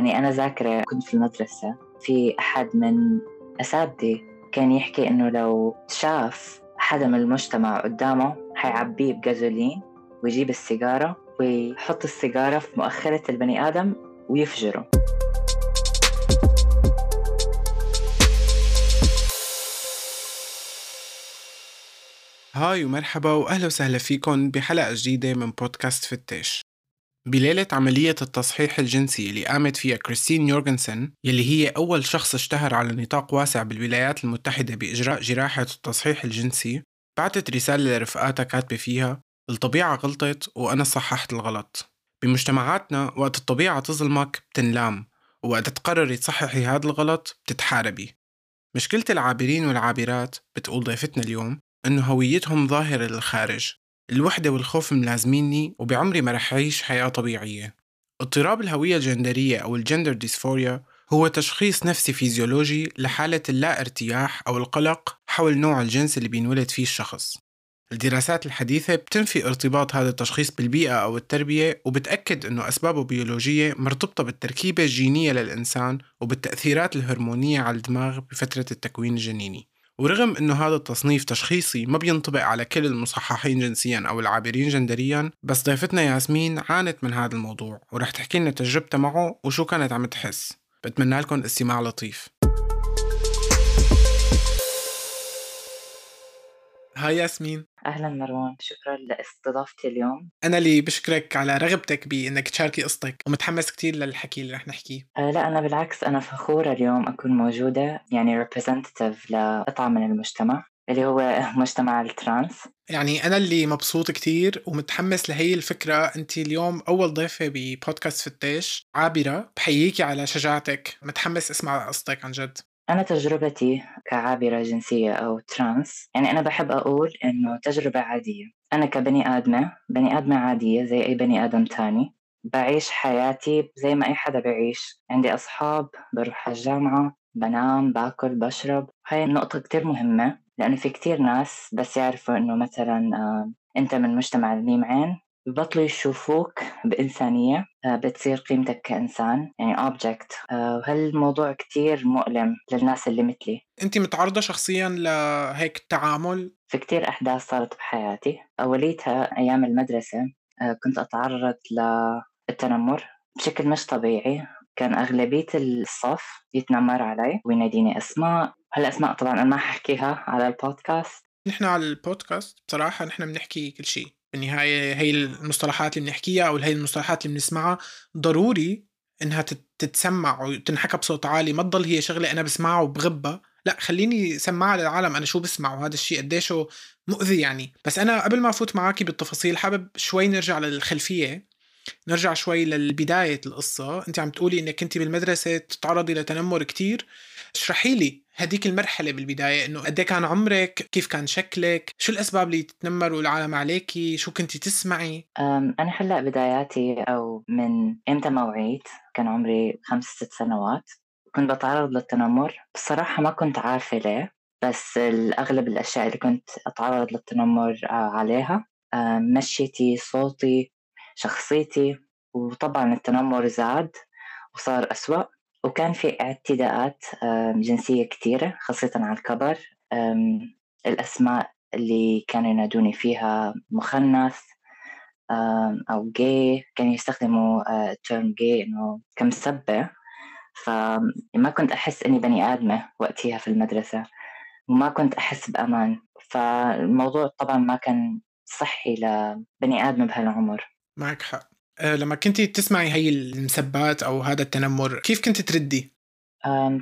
يعني أنا ذاكرة كنت في المدرسة في أحد من أساتذتي كان يحكي إنه لو شاف حدا من المجتمع قدامه حيعبيه بجازولين ويجيب السيجارة ويحط السيجارة في مؤخرة البني آدم ويفجره. هاي ومرحبا وأهلا وسهلا فيكم بحلقة جديدة من بودكاست فتاش بليلة عملية التصحيح الجنسي اللي قامت فيها كريستين يورغنسن يلي هي أول شخص اشتهر على نطاق واسع بالولايات المتحدة بإجراء جراحة التصحيح الجنسي بعتت رسالة لرفقاتها كاتبة فيها الطبيعة غلطت وأنا صححت الغلط. بمجتمعاتنا وقت الطبيعة تظلمك بتنلام ووقت تقرري تصححي هذا الغلط بتتحاربي. مشكلة العابرين والعابرات بتقول ضيفتنا اليوم إنه هويتهم ظاهرة للخارج. الوحدة والخوف ملازميني وبعمري ما رح أعيش حياة طبيعية. اضطراب الهوية الجندرية أو ال gender dysphoria هو تشخيص نفسي فيزيولوجي لحالة اللا ارتياح أو القلق حول نوع الجنس اللي بينولد فيه الشخص. الدراسات الحديثة بتنفي ارتباط هذا التشخيص بالبيئة أو التربية وبتأكد أنه أسبابه بيولوجية مرتبطة بالتركيبة الجينية للإنسان وبالتأثيرات الهرمونية على الدماغ بفترة التكوين الجنيني. ورغم إنه هذا التصنيف تشخيصي ما بينطبق على كل المصححين جنسيا أو العابرين جندريا بس ضيفتنا ياسمين عانت من هذا الموضوع ورح تحكي لنا تجربتها معه وشو كانت عم تحس. بتمنى لكم استماع لطيف. هاي ياسمين. أهلا مروان شكرا لاستضافتي اليوم. أنا اللي بشكرك على رغبتك بأنك تشاركي قصتك ومتحمس كتير للحكي اللي رح نحكيه. أه لا أنا بالعكس أنا فخورة اليوم أكون موجودة يعني representative لقطعة من المجتمع اللي هو مجتمع ال trans. يعني أنا اللي مبسوط كتير ومتحمس لهي الفكرة. أنت اليوم أول ضيفة ببودكاست فتاش عابرة بحييكي على شجاعتك. متحمس أسمع قصتك عن جد. أنا تجربتي كعابرة جنسية أو trans يعني أنا بحب أقول إنه تجربة عادية. أنا كبني آدمة بني آدمة عادية زي أي بني آدم تاني. بعيش حياتي زي ما أي حدا بعيش. عندي أصحاب بروح الجامعة بنام باكل بشرب. هاي النقطة كتير مهمة لأنه في كتير ناس بس يعرفوا إنه مثلا آه، أنت من مجتمع الميم عين ببطلوا يشوفوك بإنسانية آه، بتصير قيمتك كإنسان يعني أوبجكت آه، وهالموضوع كتير مؤلم للناس اللي مثلي. أنت متعرضة شخصيا لهيك التعامل؟ في كتير أحداث صارت بحياتي. أوليتها أيام المدرسة آه، كنت أتعرض للتنمر بشكل مش طبيعي. كان أغلبية الصف يتنمر علي ويناديني أسماء. هالأسماء طبعا أنا ما ححكيها على البودكاست. نحن على البودكاست بصراحة نحن بنحكي كل شيء. بالنهاية هي المصطلحات اللي بنحكيها أو هي المصطلحات اللي بنسمعها ضروري إنها تتسمع وتنحكى بصوت عالي. ما تضل هي شغلة أنا بسمعها وبغبها. لا خليني سمعها للعالم. أنا شو بسمع وهذا الشيء قديشه مؤذي يعني. بس أنا قبل ما أفوت معاكي بالتفاصيل حابب شوي نرجع للخلفية. نرجع شوي لبداية القصة. أنت عم تقولي إنك كنت بالمدرسة تتعرضي لتنمر كتير. اشرحي لي هديك المرحلة بالبداية إنه قد إيه كان عمرك؟ كيف كان شكلك؟ شو الأسباب اللي تتنمروا العالم عليكي؟ شو كنتي تسمعي؟ أنا هلأ بداياتي أو من إمتى ما وعيت كان عمري خمس ست سنوات. كنت بتعرض للتنمر. بصراحة ما كنت عارفة ليه بس الأغلب الأشياء اللي كنت أتعرض للتنمر آه، عليها مشيتي صوتي شخصيتي وطبعا التنمر زاد وصار أسوأ. وكان في اعتداءات جنسية كثيرة خاصة على الكبر. الأسماء اللي كانوا ينادوني فيها مخنث أو جاي كانوا يستخدموا تيرم آه، جاي إنه كمسبة فما كنت أحس إني بني آدمة وقتها في المدرسة. وما كنت أحس بأمان. فالموضوع طبعا ما كان صحي لبني آدم بهالعمر. معك حق. لما كنت تسمعي هي المسبات أو هذا التنمر كيف كنت تردي؟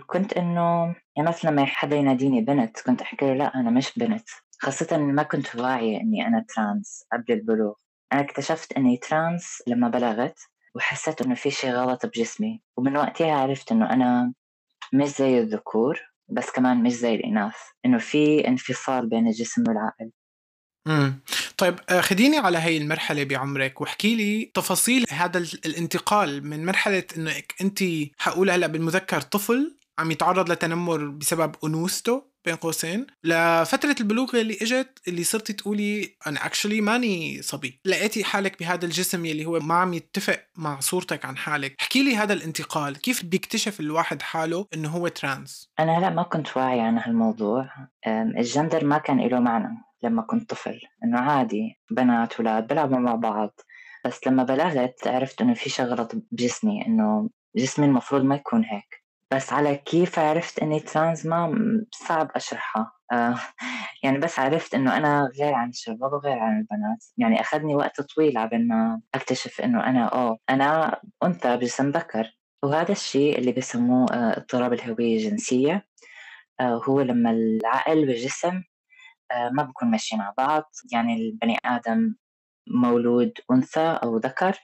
كنت إنه يعني مثلا لما حدا يناديني بنت كنت أحكي له لا أنا مش بنت. خاصة ما كنت واعية إني أنا trans قبل البلوغ. أنا اكتشفت إني trans لما بلغت وحسيت إنه في شيء غلط بجسمي. ومن وقتها عرفت إنه أنا مش زي الذكور بس كمان مش زي الإناث. إنه في انفصال بين الجسم والعقل. امم طيب آه، خديني على هاي المرحلة بعمرك واحكي لي تفاصيل هذا الانتقال من مرحلة إنك أنت حقول هلأ بالمذكر طفل عم يتعرض لتنمر بسبب أنوثته بين قوسين لفترة البلوغ اللي إجت اللي صرتي تقولي أنا actually ماني صبي. لقيتي حالك بهذا الجسم يلي هو ما عم يتفق مع صورتك عن حالك. احكي لي هذا الانتقال. كيف بيكتشف الواحد حاله إنه هو trans أنا هلأ ما كنت واعية عن هالموضوع. الجندر ما كان له معنى. لما كنت طفل إنه عادي بنات ولاد بيلعبوا مع بعض. بس لما بلغت عرفت إنه في شغلة بجسمي إنه جسمي المفروض ما يكون هيك. بس على كيف عرفت إني ترانز ما صعب أشرحها. آه يعني بس عرفت إنه أنا غير عن الشباب وغير عن البنات. يعني أخذني وقت طويل عبين ما أكتشف إنه أنا أوه أنا أنثى بجسم ذكر وهذا الشيء اللي بسموه آه، اضطراب الهوية الجنسية. آه، هو لما العقل والجسم ما بكون ماشيين مع بعض. يعني البني آدم مولود أنثى أو ذكر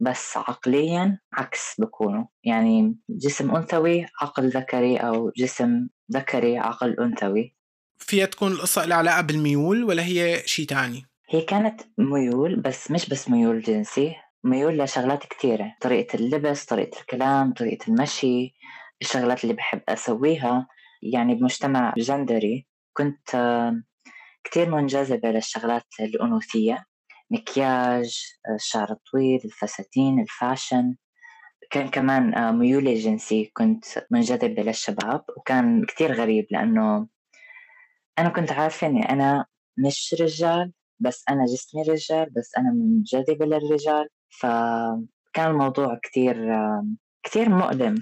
بس عقليا عكس بكونوا يعني جسم أنثوي عقل ذكري أو جسم ذكري عقل أنثوي. فيها تكون القصة لها علاقة بالميول ولا هي شيء تاني؟ هي كانت ميول بس مش بس ميول جنسي. ميول لشغلات كتيرة. طريقة اللبس طريقة الكلام طريقة المشي الشغلات اللي بحب أسويها. يعني بمجتمع جندري كنت كتير منجذبة للشغلات الأنوثية مكياج الشعر الطويل الفساتين الفاشن. كان كمان آه، ميولي الجنسي كنت منجذبة للشباب وكان كتير غريب لأنه أنا كنت عارفة إني أنا مش رجال بس أنا جسمي رجال بس أنا منجذبة للرجال. فكان الموضوع كتير كتير مؤلم.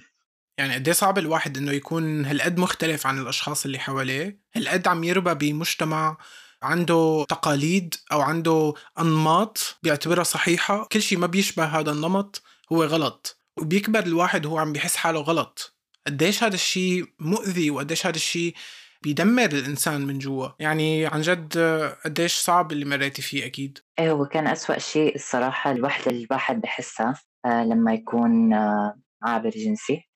يعني قد إيه صعب الواحد إنه يكون هالقد مختلف عن الأشخاص اللي حواليه؟ هالقد عم يربى بمجتمع عنده تقاليد أو عنده أنماط بيعتبرها صحيحة كل شيء ما بيشبه هذا النمط هو غلط وبيكبر الواحد وهو عم بيحس حاله غلط. قديش هذا الشيء مؤذي وقديش هذا الشيء بيدمر الإنسان من جوا؟ يعني عن جد قديش صعب اللي مريتي فيه أكيد. إيه هو كان أسوأ شيء الصراحة الوحدة اللي الواحد بحسها آه، لما يكون آه، عابر جنسي.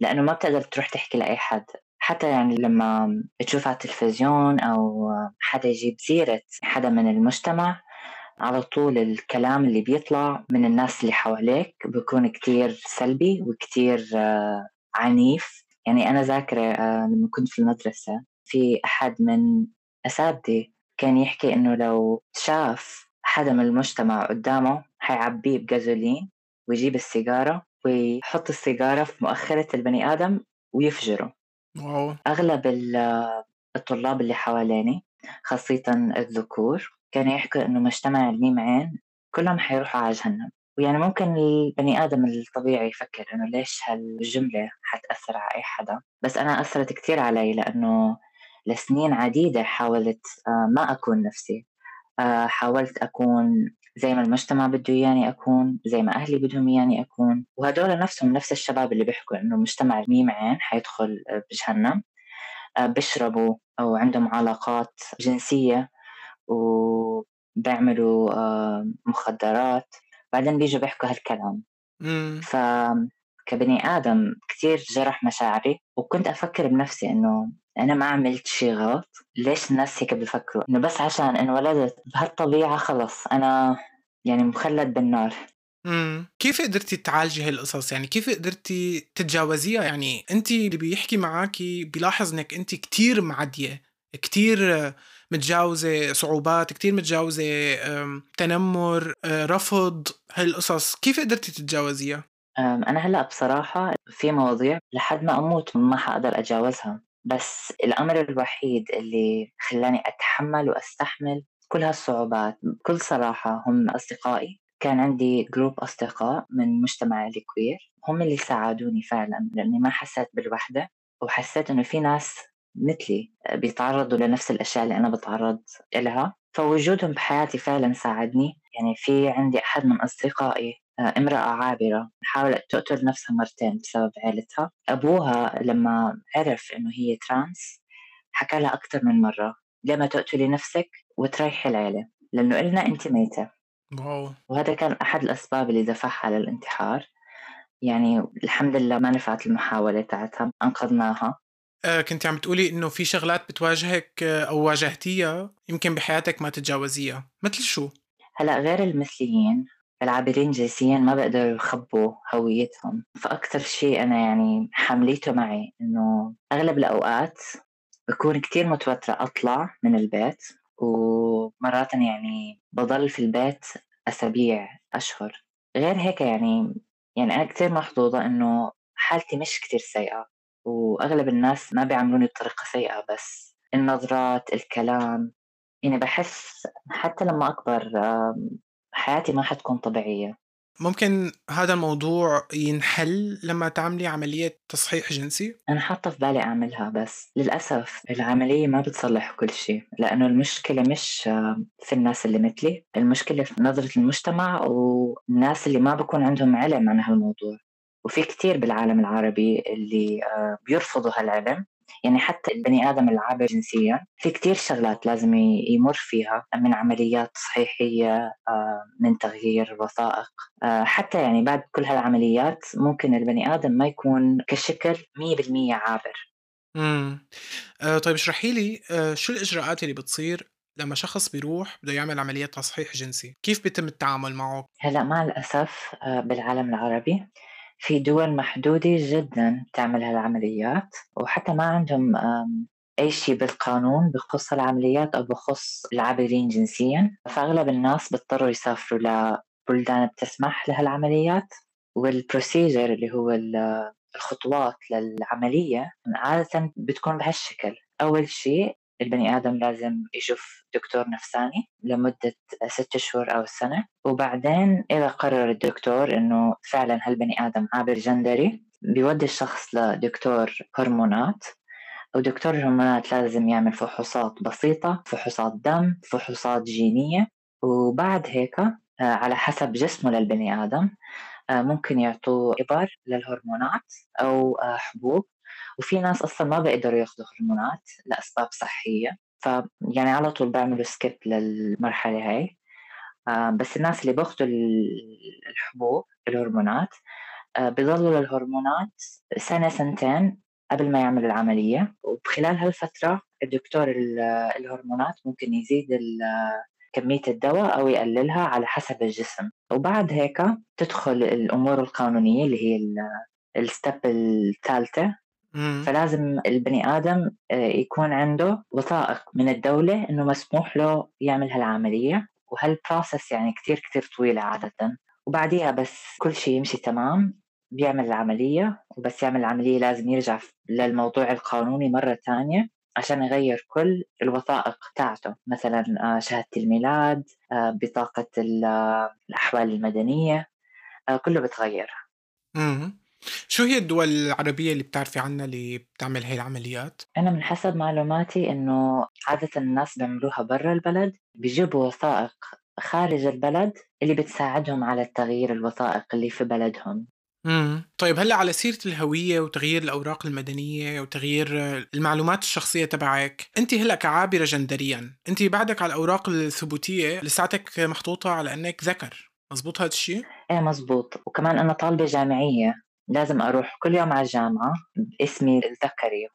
لأنه ما بتقدر تروح تحكي لأي حد. حتى يعني لما تشوف على التلفزيون أو حدا يجيب سيرة حدا من المجتمع على طول الكلام اللي بيطلع من الناس اللي حواليك بيكون كتير سلبي وكتير آه، عنيف. يعني أنا ذاكرة آه، لما كنت في المدرسة في أحد من أساتذتي كان يحكي إنه لو شاف حدا من المجتمع قدامه حيعبيه بجازولين ويجيب السيجارة ويحط السيجارة في مؤخرة البني آدم ويفجره. واو. أغلب الطلاب اللي حواليني خاصة الذكور كانوا يحكوا إنه مجتمع الميم عين كلهم حيروحوا على جهنم. ويعني ممكن البني آدم الطبيعي يفكر إنه ليش هالجملة حتأثر على أي حدا. بس أنا أثرت كتير علي لأنه لسنين عديدة حاولت آه، ما أكون نفسي. آه، حاولت أكون زي ما المجتمع بده إياني أكون زي ما أهلي بدهم إياني أكون. وهدول نفسهم نفس الشباب اللي بيحكوا إنه مجتمع ميم عين حيدخل بجهنم. آه، بيشربوا أو عندهم علاقات جنسية وبيعملوا مخدرات. بعدين بيجوا بيحكوا هالكلام. ف كبني آدم كثير جرح مشاعري. وكنت أفكر بنفسي إنه أنا ما عملت شيء غلط. ليش الناس هيك بفكروا؟ إنه بس عشان انولدت بهالطبيعة خلص. أنا يعني مخلد بالنار. امم كيف قدرتي تعالجي هالقصص؟ يعني كيف قدرتي تتجاوزيها؟ يعني أنت اللي بيحكي معاكي بيلاحظ إنك أنت كتير معدية كتير متجاوزة صعوبات كتير متجاوزة تنمر آه، رفض هالقصص. كيف قدرتي تتجاوزيها؟ أنا هلأ بصراحة في مواضيع لحد ما أموت ما حقدر أتجاوزها. بس الأمر الوحيد اللي خلاني أتحمل وأستحمل كل هالصعوبات بكل صراحة هم أصدقائي. كان عندي group أصدقاء من مجتمع ال queer. هم اللي ساعدوني فعلا لأني ما حسيت بالوحدة. وحسيت إنه في ناس مثلي بيتعرضوا لنفس الأشياء اللي أنا بتعرض لها فوجودهم بحياتي فعلا ساعدني. يعني في عندي أحد من أصدقائي آه، امرأة عابرة حاولت تقتل نفسها مرتين بسبب عيلتها. أبوها لما عرف إنه هي trans حكى لها أكثر من مرة. لما تقتلي نفسك وتريحي العيلة لأنه قلنا أنت ميتة. واو. وهذا كان أحد الأسباب اللي دفعها للانتحار. يعني الحمد لله ما نفعت المحاولة تاعتها أنقذناها. آه كنت عم تقولي إنه في شغلات بتواجهك آه، أو واجهتيها يمكن بحياتك ما تتجاوزيها. مثل شو؟ هلأ غير المثليين العابرين جنسيا ما بقدروا يخبوا هويتهم. فأكثر شيء أنا يعني حمليته معي إنه أغلب الأوقات بكون كتير متوترة أطلع من البيت ومرات يعني بضل في البيت أسابيع أشهر. غير هيك يعني يعني أنا كتير محظوظة إنه حالتي مش كتير سيئة وأغلب الناس ما بيعاملوني بطريقة سيئة بس النظرات الكلام يعني بحس حتى لما أكبر حياتي ما حتكون طبيعية. ممكن هذا الموضوع ينحل لما تعملي عملية تصحيح جنسي؟ أنا حاطة في بالي أعملها بس للأسف العملية ما بتصلح كل شيء لأنه المشكلة مش في الناس اللي مثلي المشكلة في نظرة المجتمع والناس اللي ما بكون عندهم علم عن هالموضوع وفي كتير بالعالم العربي اللي آه، بيرفضوا هالعلم يعني حتى البني آدم العابر جنسيا في كتير شغلات لازم يمر فيها من عمليات تصحيحية آه، من تغيير وثائق. آه، حتى يعني بعد كل هالعمليات ممكن البني آدم ما يكون كشكل 100% عابر. امم آه طيب اشرحي لي آه شو الإجراءات اللي بتصير لما شخص بيروح بده يعمل عملية تصحيح جنسي؟ كيف بيتم التعامل معه؟ هلأ مع الأسف بالعالم العربي في دول محدودة جدا تعمل هالعمليات وحتى ما عندهم أي شيء بالقانون بخص العمليات أو بخص العابرين جنسيا. فأغلب الناس بيضطروا يسافروا لبلدان بتسمح لهالعمليات والبروسيجر اللي هو الخطوات للعملية عادة بتكون بهالشكل. أول شيء البني آدم لازم يشوف دكتور نفساني لمدة ست شهور أو سنة. وبعدين إذا قرر الدكتور إنه فعلا هالبني آدم عابر جندري بيودي الشخص لدكتور هرمونات. ودكتور الهرمونات لازم يعمل فحوصات بسيطة فحوصات دم فحوصات جينية. وبعد هيك آه، على حسب جسمه للبني آدم آه، ممكن يعطوه إبر للهرمونات أو آه، حبوب. وفي ناس أصلا ما بيقدروا ياخذوا هرمونات لأسباب صحية فيعني على طول بيعملوا سكيب للمرحلة هاي. آه، بس الناس اللي بياخذوا الحبوب الهرمونات آه، بيضلوا للهرمونات سنة سنتين قبل ما يعملوا العملية. وبخلال هالفترة الدكتور الهرمونات ممكن يزيد كمية الدواء أو يقللها على حسب الجسم. وبعد هيك تدخل الأمور القانونية اللي هي الستب الثالثة فلازم البني آدم آه، يكون عنده وثائق من الدولة إنه مسموح له يعمل هالعملية وهالبروسس يعني كتير كتير طويلة عادة. وبعديها بس كل شيء يمشي تمام بيعمل العملية وبس يعمل العملية لازم يرجع للموضوع القانوني مرة تانية عشان يغير كل الوثائق تاعته مثلا آه، شهادة الميلاد آه، بطاقة الأحوال المدنية كله بتغير. شو هي الدول العربية اللي بتعرفي عنها اللي بتعمل هاي العمليات؟ أنا من حسب معلوماتي إنه عادة الناس بيعملوها برا البلد بيجيبوا وثائق خارج البلد اللي بتساعدهم على التغيير الوثائق اللي في بلدهم امم طيب هلأ على سيرة الهوية وتغيير الأوراق المدنية وتغيير المعلومات الشخصية تبعك، أنت هلأ كعابرة جندريا، أنت بعدك على الأوراق الثبوتية لساتك محطوطة على أنك ذكر، مزبوط هذا الشيء؟ إيه مزبوط وكمان أنا طالبة جامعية لازم أروح كل يوم على الجامعة. باسمي الذكري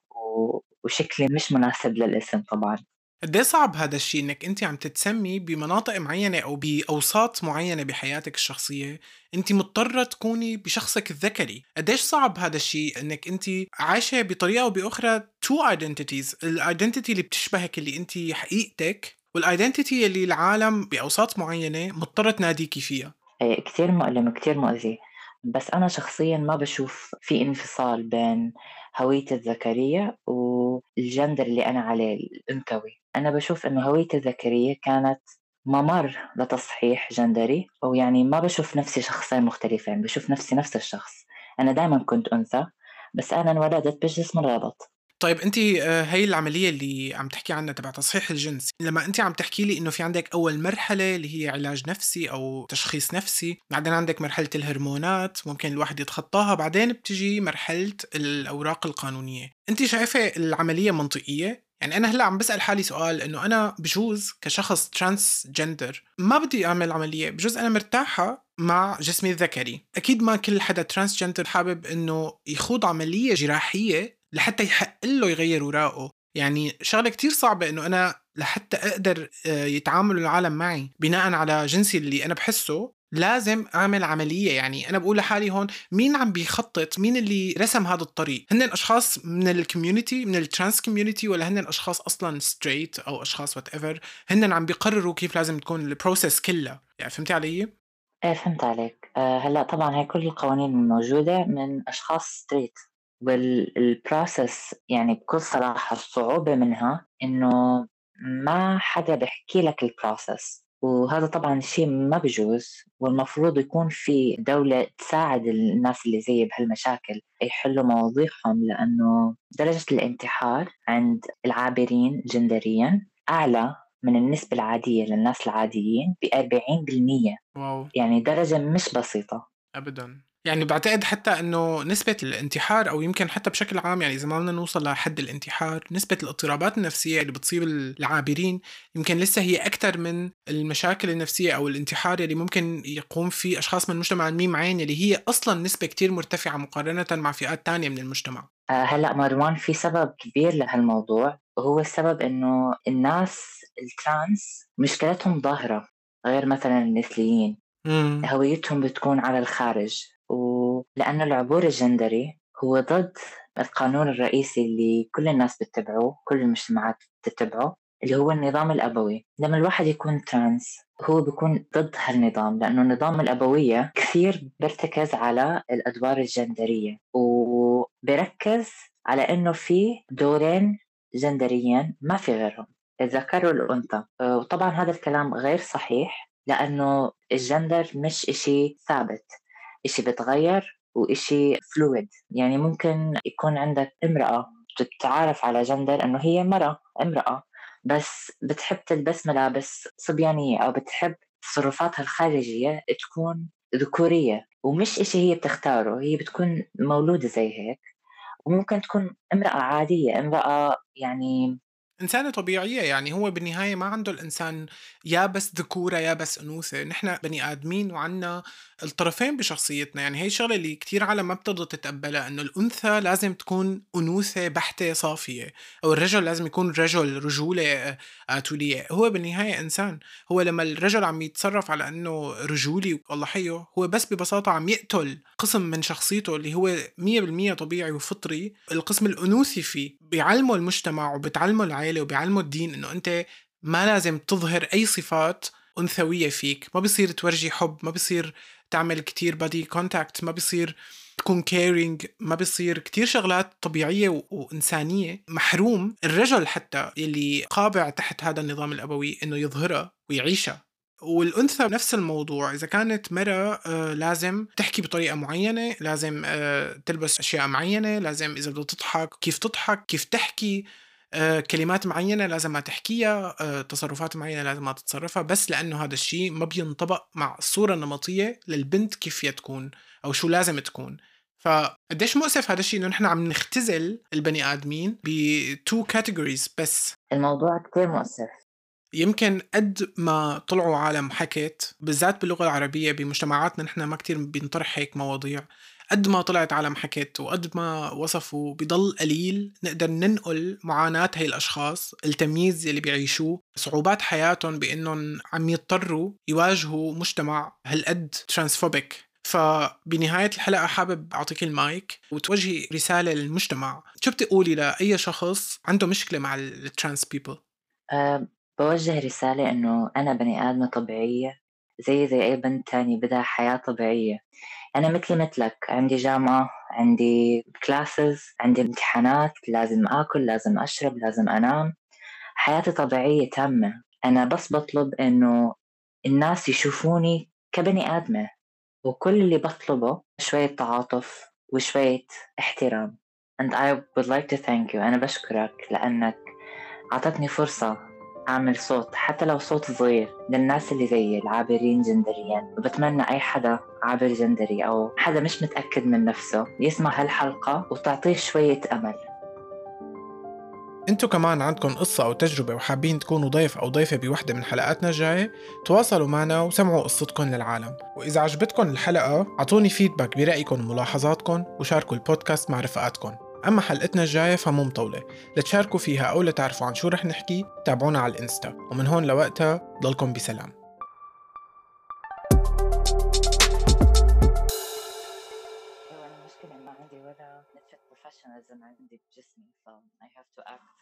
وشكلي مش مناسب للاسم طبعا. قد صعب هذا الشيء إنك أنت عم تتسمي بمناطق معينة أو بأوساط معينة بحياتك الشخصية؟ أنت مضطرة تكوني بشخصك الذكري. قديش صعب هذا الشيء إنك أنت عايشة بطريقة أو بأخرى two identities ال identity اللي بتشبهك اللي أنت حقيقتك وال identity اللي العالم بأوساط معينة مضطرة تناديكي فيها. إيه، كثير مؤلم كثير مؤذي. بس أنا شخصيا ما بشوف في انفصال بين هويتي الذكرية والجندر اللي أنا عليه الأنثوي. أنا بشوف إنه هويتي الذكرية كانت ممر لتصحيح جندري ويعني ما بشوف نفسي شخصين مختلفين بشوف نفسي نفس الشخص. أنا دائما كنت أنثى بس أنا انولدت بجسم غلط. طيب انت آه، هي العملية اللي عم تحكي عنها تبع تصحيح الجنس لما انت عم تحكي لي إنه في عندك أول مرحلة اللي هي علاج نفسي أو تشخيص نفسي بعدين عندك مرحلة الهرمونات ممكن الواحد يتخطاها بعدين بتجي مرحلة الأوراق القانونية. انت شايفة العملية منطقية؟ يعني أنا هلأ عم بسأل حالي سؤال إنه أنا بجوز كشخص transgender ما بدي أعمل عملية بجوز أنا مرتاحة مع جسمي الذكري. أكيد ما كل حدا transgender حابب إنه يخوض عملية جراحية لحتى يحق له يغير أوراقه يعني شغلة كتير صعبة إنه أنا لحتى أقدر آه، يتعاملوا العالم معي بناء على جنسي اللي أنا بحسه لازم أعمل عملية. يعني أنا بقول لحالي هون مين عم بيخطط؟ مين اللي رسم هذا الطريق؟ هن اشخاص من ال community من ال trans community ولا هن اشخاص أصلا straight أو أشخاص whatever هن عم بيقرروا كيف لازم تكون ال process كلها. يعني فهمتي علي إيه فهمت عليك. أه هلأ طبعا هي كل القوانين الموجوده من أشخاص straight وال process يعني بكل صراحة الصعوبة منها إنه ما حدا بيحكي لك ال process وهذا طبعا شيء ما بجوز والمفروض يكون في دولة تساعد الناس اللي زي بهالمشاكل يحلوا مواضيعهم لأنه درجة الانتحار عند العابرين جندريا أعلى من النسبة العادية للناس العاديين ب 40% wow. يعني درجة مش بسيطة. ابدا. يعني بعتقد حتى إنه نسبة الانتحار أو يمكن حتى بشكل عام يعني إذا ما بدنا نوصل لحد الانتحار، نسبة الاضطرابات النفسية اللي بتصيب العابرين يمكن لسه هي أكثر من المشاكل النفسية أو الانتحار اللي ممكن يقوم فيه أشخاص من مجتمع الميم عين اللي هي أصلا نسبة كتير مرتفعة مقارنة مع فئات تانية من المجتمع. آه، هلأ مروان في سبب كبير لهالموضوع وهو السبب إنه الناس الترانس مشكلتهم ظاهرة غير مثلا المثليين. هويتهم بتكون على الخارج. ولأنه العبور الجندري هو ضد القانون الرئيسي اللي كل الناس بتتبعه كل المجتمعات بتتبعه اللي هو النظام الأبوي. لما الواحد يكون ترانس هو بيكون ضد هالنظام لأنه النظام الأبوية كثير بيرتكز على الأدوار الجندرية وبركز على إنه في دورين جندريين ما في غيرهم. الذكر والأنثى وطبعا هذا الكلام غير صحيح لأنه الجندر مش إشي ثابت. إشي بتغير وإشي فلويد يعني ممكن يكون عندك امرأة بتتعارف على جندر إنه هي مرأة امرأة بس بتحب تلبس ملابس صبيانية أو بتحب تصرفاتها الخارجية تكون ذكورية. ومش إشي هي بتختاره هي بتكون مولودة زي هيك. وممكن تكون امرأة عادية امرأة يعني إنسانة طبيعية يعني هو بالنهاية ما عنده الإنسان يا بس ذكورة يا بس أنوثة. نحن بني آدمين وعنا الطرفين بشخصيتنا. يعني هي الشغلة اللي كتير عالم ما بتقدر تتقبلها إنه الأنثى لازم تكون أنوثة بحتة صافية أو الرجل لازم يكون رجل رجولة آتولية هو بالنهاية إنسان. هو لما الرجل عم يتصرف على إنه رجولي والله حيه هو بس ببساطة عم يقتل قسم من شخصيته اللي هو 100% طبيعي وفطري. القسم الأنوثي فيه بيعلمه المجتمع وبتعلمه العائلة وبيعلمه الدين إنه أنت ما لازم تظهر أي صفات أنثوية فيك. ما بصير تورجي حب ما بصير تعمل كتير body contact ما بصير تكون caring ما بصير كتير شغلات طبيعية وإنسانية. محروم الرجل حتى يلي قابع تحت هذا النظام الأبوي إنه يظهرها ويعيشها. والأنثى نفس الموضوع إذا كانت مرة آه لازم تحكي بطريقة معينة لازم آه تلبس أشياء معينة لازم إذا بدها تضحك كيف تضحك كيف تحكي. كلمات معينة لازم ما تحكيها آه، تصرفات معينة لازم ما تتصرفها بس لأنه هذا الشيء ما بينطبق مع الصورة النمطية للبنت كيف تكون أو شو لازم تكون. فقديش مؤسف هذا الشيء إنه نحن عم نختزل البني آدمين ب two categories بس. الموضوع كتير مؤسف. يمكن قد ما طلعوا عالم حكت بالذات باللغة العربية بمجتمعاتنا نحن ما كتير بينطرح هيك مواضيع. قد ما طلعت عالم حكت وقد ما وصفوا بضل قليل نقدر ننقل معاناة هاي الأشخاص التمييز اللي بيعيشوه صعوبات حياتهم بأنهم عم يضطروا يواجهوا مجتمع هالقد transphobic فبنهاية الحلقة حابب أعطيك المايك وتوجهي رسالة للمجتمع. شو بتقولي لأي شخص عنده مشكلة مع ال trans people أه بوجه رسالة إنه أنا بني آدمة طبيعية زي زي أي بنت تاني بدها حياة طبيعية. أنا مثلي مثلك عندي جامعة عندي classes عندي امتحانات لازم آكل لازم أشرب لازم أنام. حياتي طبيعية تامة. أنا بس بطلب إنه الناس يشوفوني كبني آدمة وكل اللي بطلبه شوية تعاطف وشوية احترام. And I would like to thank you. أنا بشكرك لأنك أعطتني فرصة أعمل صوت حتى لو صوت صغير للناس اللي زيي العابرين جندريا. وبتمنى أي حدا عابر جندري أو حدا مش متأكد من نفسه يسمع هالحلقة وتعطيه شوية أمل. انتو كمان عندكم قصة أو تجربة وحابين تكونوا ضيف أو ضيفة بوحدة من حلقاتنا الجاية؟ تواصلوا معنا وسمعوا قصتكم للعالم. وإذا عجبتكم الحلقة أعطوني فيدباك برأيكم وملاحظاتكم وشاركوا البودكاست مع رفقاتكم أما حلقتنا الجاية فمو مطولة لتشاركوا فيها أو لتعرفوا عن شو رح نحكي تابعونا على الإنستا. ومن هون لوقتها ضلكم بسلام. professionalism عندي بجسمي ف I have to act